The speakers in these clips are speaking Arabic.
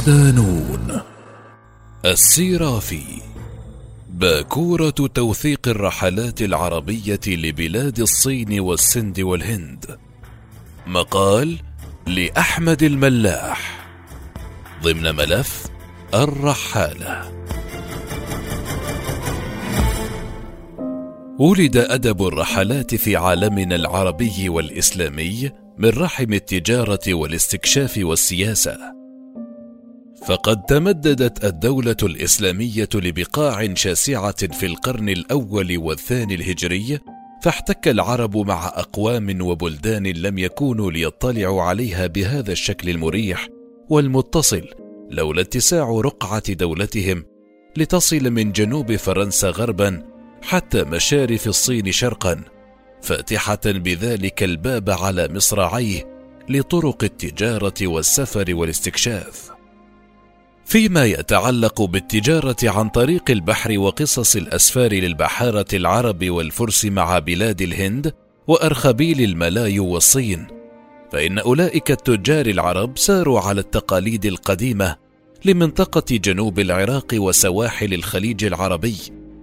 صدانون السيرافي. باكورة توثيق الرحلات العربية لبلاد الصين والسند والهند. مقال لأحمد الملاح. ضمن ملف الرحالة. ولد أدب الرحلات في عالمنا العربي والإسلامي من رحم التجارة والاستكشاف والسياسة. فقد تمددت الدولة الإسلامية لبقاع شاسعة في القرن الأول والثاني الهجري فاحتك العرب مع أقوام وبلدان لم يكونوا ليطلعوا عليها بهذا الشكل المريح والمتصل لولا اتساع رقعة دولتهم لتصل من جنوب فرنسا غربا حتى مشارف الصين شرقا فاتحة بذلك الباب على مصراعيه لطرق التجارة والسفر والاستكشاف. فيما يتعلق بالتجارة عن طريق البحر وقصص الأسفار للبحارة العرب والفرس مع بلاد الهند وأرخبيل الملايو والصين. فإن أولئك التجار العرب ساروا على التقاليد القديمة لمنطقة جنوب العراق وسواحل الخليج العربي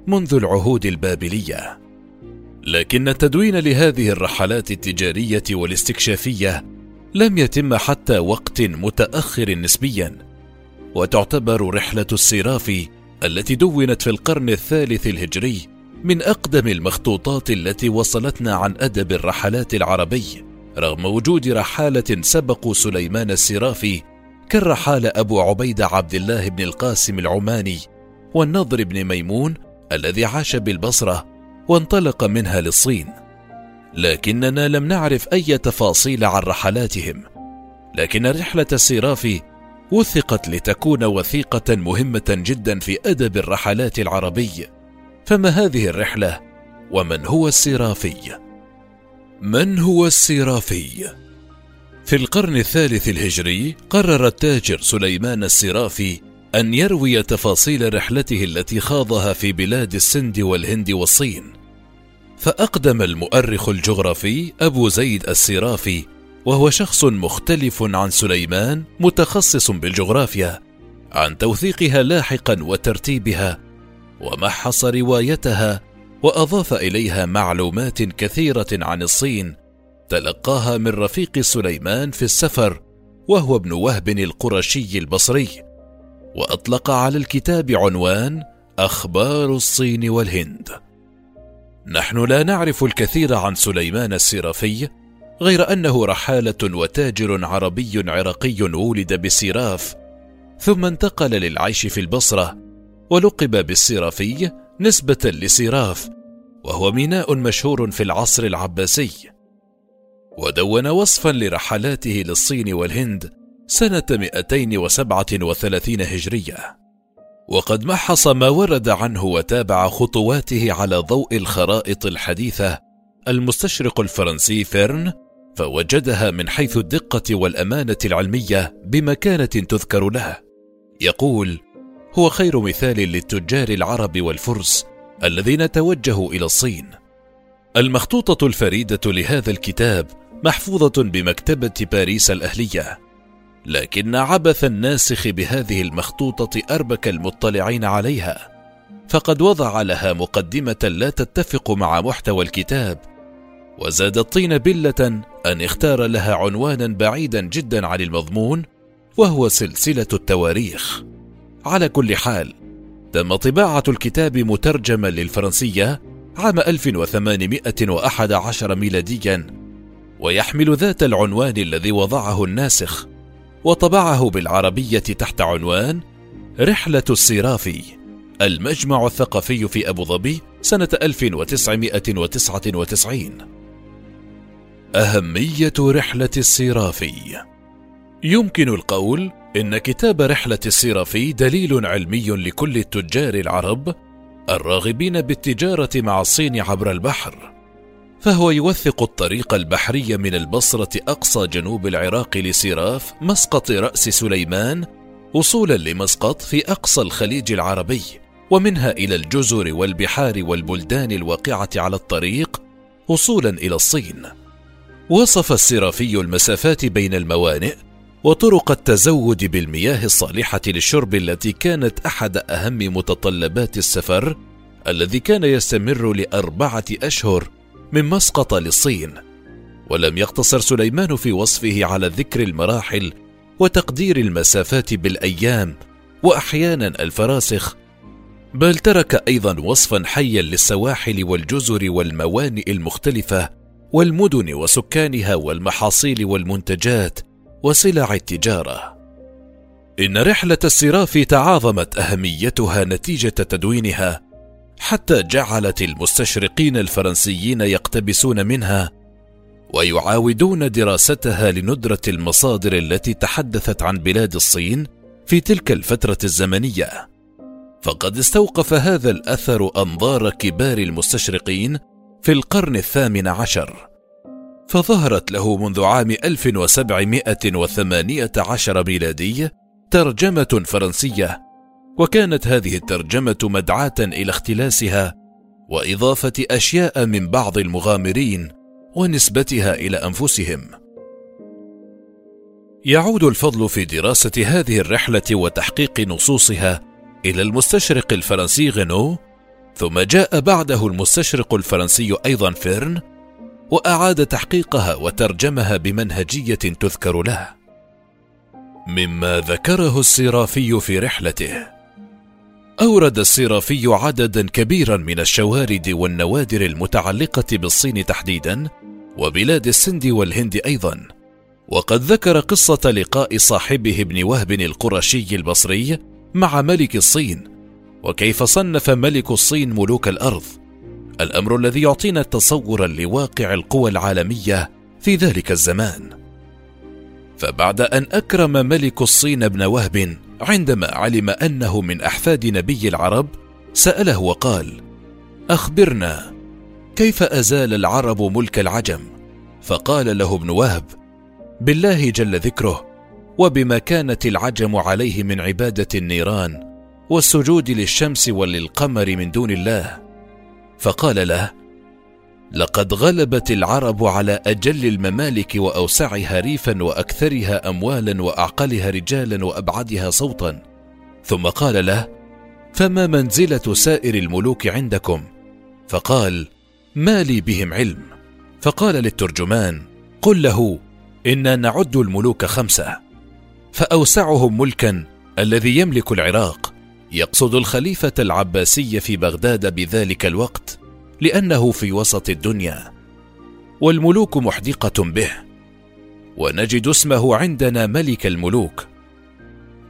منذ العهود البابلية. لكن التدوين لهذه الرحلات التجارية والاستكشافية لم يتم حتى وقت متأخر نسبيا. وتعتبر رحلة السرافي التي دونت في القرن الثالث الهجري من أقدم المخطوطات التي وصلتنا عن أدب الرحلات العربي رغم وجود رحالة سبقوا سليمان السرافي كالرحالة أبو عبيدة عبد الله بن القاسم العماني والنضر بن ميمون الذي عاش بالبصرة وانطلق منها للصين. لكننا لم نعرف أي تفاصيل عن رحلاتهم لكن رحلة السرافي وثقت لتكون وثيقة مهمة جدا في أدب الرحلات العربي فما هذه الرحلة ومن هو السرافي؟ من هو السرافي؟ في القرن الثالث الهجري قرر التاجر سليمان السرافي أن يروي تفاصيل رحلته التي خاضها في بلاد السند والهند والصين فأقدم المؤرخ الجغرافي أبو زيد السرافي وهو شخص مختلف عن سليمان متخصص بالجغرافيا عن توثيقها لاحقا وترتيبها ومحص روايتها وأضاف إليها معلومات كثيرة عن الصين تلقاها من رفيق سليمان في السفر وهو ابن وهب القرشي البصري. وأطلق على الكتاب عنوان أخبار الصين والهند. نحن لا نعرف الكثير عن سليمان السرافي غير أنه رحالة وتاجر عربي عراقي ولد بسيراف ثم انتقل للعيش في البصرة ولقب بالسرافي نسبة لسيراف وهو ميناء مشهور في العصر العباسي. ودون وصفا لرحلاته للصين والهند سنة 237 هجرية. وقد محص ما ورد عنه وتابع خطواته على ضوء الخرائط الحديثة المستشرق الفرنسي فيرن فوجدها من حيث الدقة والأمانة العلمية بمكانة تذكر له يقول هو خير مثال للتجار العرب والفرس الذين توجهوا إلى الصين. المخطوطة الفريدة لهذا الكتاب محفوظة بمكتبة باريس الأهلية. لكن عبث الناسخ بهذه المخطوطة أربك المطلعين عليها. فقد وضع لها مقدمة لا تتفق مع محتوى الكتاب وزاد الطين بلة أن اختار لها عنوانا بعيدا جدا عن المضمون وهو سلسلة التواريخ. على كل حال تم طباعة الكتاب مترجما للفرنسية عام 1811 ميلاديا ويحمل ذات العنوان الذي وضعه الناسخ وطبعه بالعربية تحت عنوان رحلة السرافي المجمع الثقافي في أبو ظبي سنة 1999 أهمية رحلة السرافي يمكن القول إن كتاب رحلة السرافي دليل علمي لكل التجار العرب الراغبين بالتجارة مع الصين عبر البحر فهو يوثق الطريق البحري من البصرة أقصى جنوب العراق لسراف مسقط رأس سليمان وصولا لمسقط في أقصى الخليج العربي ومنها إلى الجزر والبحار والبلدان الواقعة على الطريق وصولا إلى الصين. وصف السرافي المسافات بين الموانئ وطرق التزود بالمياه الصالحة للشرب التي كانت أحد أهم متطلبات السفر الذي كان يستمر لأربعة أشهر من مسقط للصين. ولم يقتصر سليمان في وصفه على ذكر المراحل وتقدير المسافات بالأيام وأحيانا الفراسخ بل ترك أيضا وصفا حيا للسواحل والجزر والموانئ المختلفة والمدن وسكانها والمحاصيل والمنتجات وسلع التجارة. إن رحلة الصراف تعاظمت أهميتها نتيجة تدوينها حتى جعلت المستشرقين الفرنسيين يقتبسون منها ويعاودون دراستها لندرة المصادر التي تحدثت عن بلاد الصين في تلك الفترة الزمنية. فقد استوقف هذا الأثر أنظار كبار المستشرقين في القرن الثامن عشر فظهرت له منذ عام 1718 ميلادي ترجمة فرنسية وكانت هذه الترجمة مدعاة إلى اختلاسها وإضافة أشياء من بعض المغامرين ونسبتها إلى أنفسهم. يعود الفضل في دراسة هذه الرحلة وتحقيق نصوصها إلى المستشرق الفرنسي غينو ثم جاء بعده المستشرق الفرنسي أيضا فيرن وأعاد تحقيقها وترجمها بمنهجية تذكر له. مما ذكره السرافي في رحلته. أورد السرافي عددا كبيرا من الشوارد والنوادر المتعلقة بالصين تحديدا وبلاد السند والهند أيضا. وقد ذكر قصة لقاء صاحبه ابن وهب القرشي البصري مع ملك الصين وكيف صنف ملك الصين ملوك الأرض. الأمر الذي يعطينا تصورا لواقع القوى العالمية في ذلك الزمان. فبعد أن أكرم ملك الصين ابن وهب عندما علم أنه من أحفاد نبي العرب سأله وقال أخبرنا كيف أزال العرب ملك العجم؟ فقال له ابن وهب بالله جل ذكره وبما كانت العجم عليه من عبادة النيران والسجود للشمس وللقمر من دون الله. فقال له لقد غلبت العرب على أجل الممالك وأوسعها ريفا وأكثرها اموالا وأعقلها رجالا وأبعدها صوتا. ثم قال له فما منزلة سائر الملوك عندكم؟ فقال ما لي بهم علم. فقال للترجمان قل له إنا نعد الملوك خمسة فأوسعهم ملكا الذي يملك العراق. يقصد الخليفة العباسي في بغداد بذلك الوقت لأنه في وسط الدنيا والملوك محدقة به ونجد اسمه عندنا ملك الملوك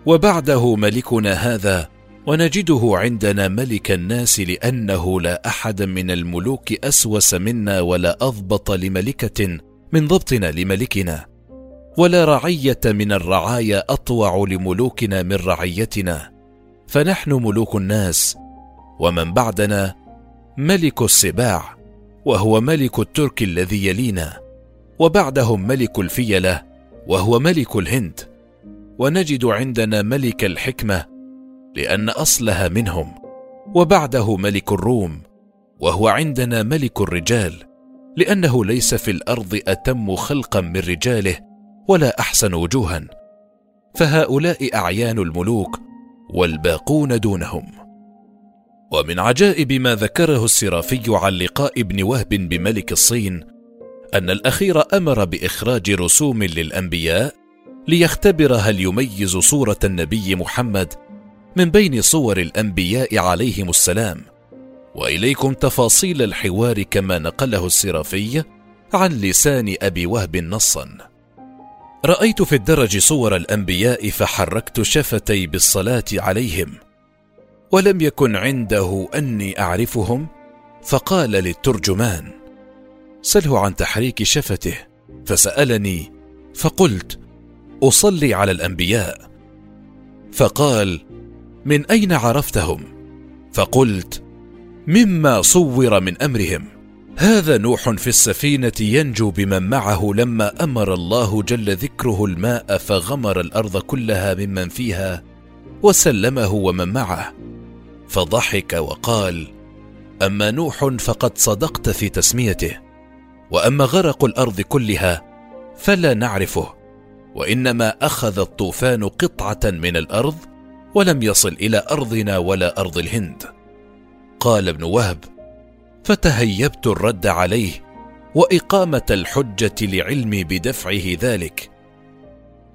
وبعده ملكنا هذا ونجده عندنا ملك الناس لأنه لا أحد من الملوك أسوس منا ولا أضبط لملكة من ضبطنا لملكنا ولا رعية من الرعايا أطوع لملوكنا من رعيتنا. فنحن ملوك الناس ومن بعدنا ملك السباع وهو ملك الترك الذي يلينا وبعدهم ملك الفيلة وهو ملك الهند. ونجد عندنا ملك الحكمة لأن أصلها منهم وبعده ملك الروم وهو عندنا ملك الرجال لأنه ليس في الأرض أتم خلقا من رجاله ولا أحسن وجوها. فهؤلاء أعيان الملوك والباقون دونهم. ومن عجائب ما ذكره السرافي عن لقاء ابن وهب بملك الصين أن الأخير أمر بإخراج رسوم للأنبياء ليختبر هل يميز صورة النبي محمد من بين صور الأنبياء عليهم السلام. وإليكم تفاصيل الحوار كما نقله السرافي عن لسان أبي وهب نصا. رأيت في الدرج صور الأنبياء فحركت شفتي بالصلاة عليهم ولم يكن عنده أني أعرفهم؟ فقال للترجمان سله عن تحريك شفته؟ فسألني فقلت أصلي على الأنبياء. فقال من أين عرفتهم؟ فقلت مما صور من أمرهم. هذا نوح في السفينة ينجو بمن معه لما أمر الله جل ذكره الماء فغمر الأرض كلها ممن فيها وسلمه ومن معه. فضحك وقال أما نوح فقد صدقت في تسميته وأما غرق الأرض كلها فلا نعرفه وإنما أخذ الطوفان قطعة من الأرض ولم يصل إلى أرضنا ولا أرض الهند. قال ابن وهب فتهيبت الرد عليه وإقامة الحجة لعلمي بدفعه ذلك.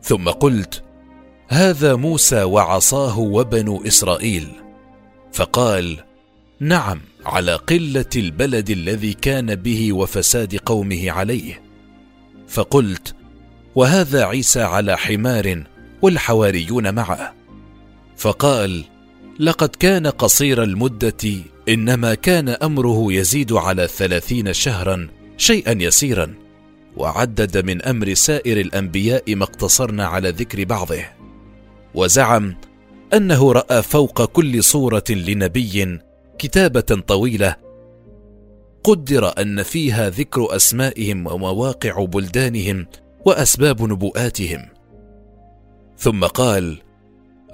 ثم قلت هذا موسى وعصاه وبنو إسرائيل. فقال نعم على قلة البلد الذي كان به وفساد قومه عليه. فقلت وهذا عيسى على حمار والحواريون معه. فقال لقد كان قصير المدة إنما كان أمره يزيد على ثلاثين شهرا شيئا يسيرا وعدد من أمر سائر الأنبياء ما اقتصرنا على ذكر بعضه. وزعم أنه رأى فوق كل صورة لنبي كتابة طويلة قدر أن فيها ذكر أسمائهم ومواقع بلدانهم وأسباب نبوءاتهم ثم قال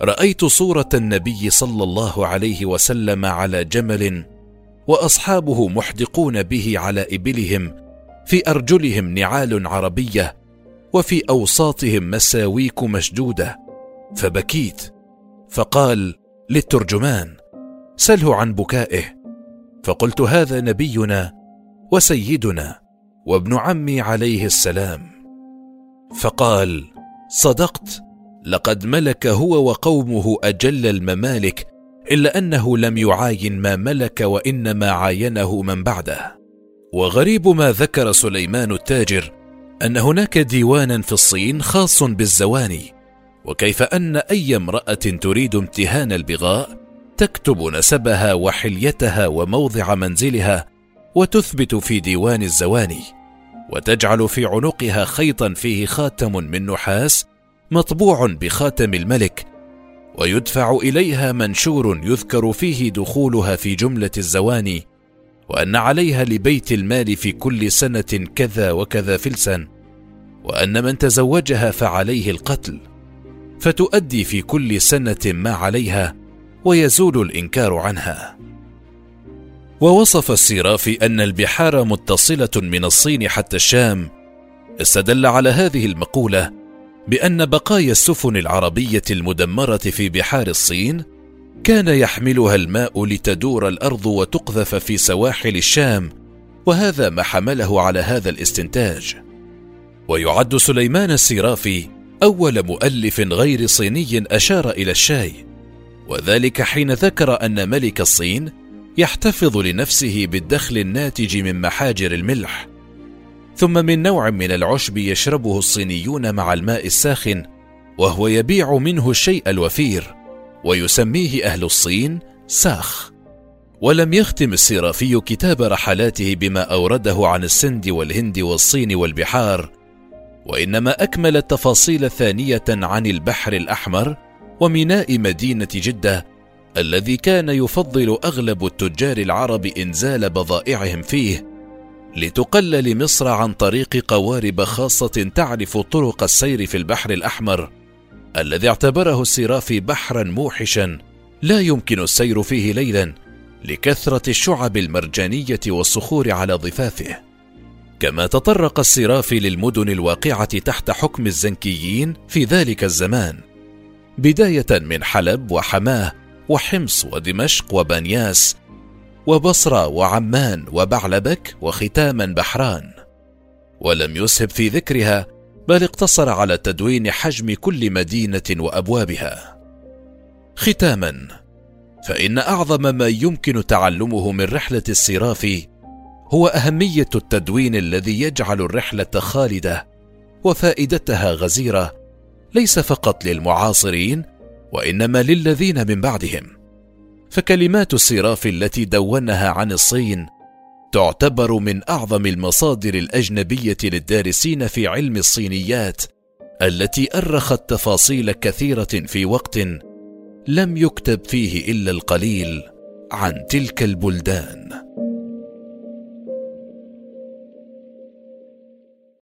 رأيت صورة النبي صلى الله عليه وسلم على جمل وأصحابه محدقون به على إبلهم في أرجلهم نعال عربية وفي أوساطهم مساويك مشدودة. فبكيت فقال للترجمان سله عن بكائه. فقلت هذا نبينا وسيدنا وابن عمي عليه السلام. فقال صدقت؟ لقد ملك هو وقومه أجل الممالك إلا أنه لم يعاين ما ملك وإنما عاينه من بعده. وغريب ما ذكر سليمان التاجر أن هناك ديوانا في الصين خاص بالزواني وكيف أن أي امرأة تريد امتهان البغاء تكتب نسبها وحليتها وموضع منزلها وتثبت في ديوان الزواني وتجعل في عنقها خيطا فيه خاتم من نحاس مطبوع بخاتم الملك ويدفع إليها منشور يذكر فيه دخولها في جملة الزواني وأن عليها لبيت المال في كل سنة كذا وكذا فلسا وأن من تزوجها فعليه القتل فتؤدي في كل سنة ما عليها ويزول الإنكار عنها. ووصف السيرافي أن البحار متصلة من الصين حتى الشام استدل على هذه المقولة بأن بقايا السفن العربية المدمرة في بحار الصين كان يحملها الماء لتدور الأرض وتقذف في سواحل الشام وهذا ما حمله على هذا الاستنتاج. ويعد سليمان السيرافي أول مؤلف غير صيني أشار إلى الشاي وذلك حين ذكر أن ملك الصين يحتفظ لنفسه بالدخل الناتج من محاجر الملح ثم من نوع من العشب يشربه الصينيون مع الماء الساخن وهو يبيع منه الشيء الوفير ويسميه أهل الصين ساخ. ولم يختم السيرافي كتاب رحلاته بما أورده عن السند والهند والصين والبحار وإنما أكمل التفاصيل ثانية عن البحر الأحمر وميناء مدينة جدة الذي كان يفضل أغلب التجار العرب إنزال بضائعهم فيه لتقلل مصر عن طريق قوارب خاصة تعرف طرق السير في البحر الأحمر الذي اعتبره السرافي بحرا موحشا لا يمكن السير فيه ليلا لكثرة الشعب المرجانية والصخور على ضفافه. كما تطرق السرافي للمدن الواقعة تحت حكم الزنكيين في ذلك الزمان بداية من حلب وحماة وحمص ودمشق وبنياس وبصرة وعمان وبعلبك وختاما بحران. ولم يسهب في ذكرها بل اقتصر على تدوين حجم كل مدينة وأبوابها. ختاما فإن أعظم ما يمكن تعلمه من رحلة السرافي هو أهمية التدوين الذي يجعل الرحلة خالدة وفائدتها غزيرة ليس فقط للمعاصرين وإنما للذين من بعدهم. فكلمات الصراف التي دونها عن الصين تعتبر من أعظم المصادر الأجنبية للدارسين في علم الصينيات التي أرخت تفاصيل كثيرة في وقت لم يكتب فيه إلا القليل عن تلك البلدان.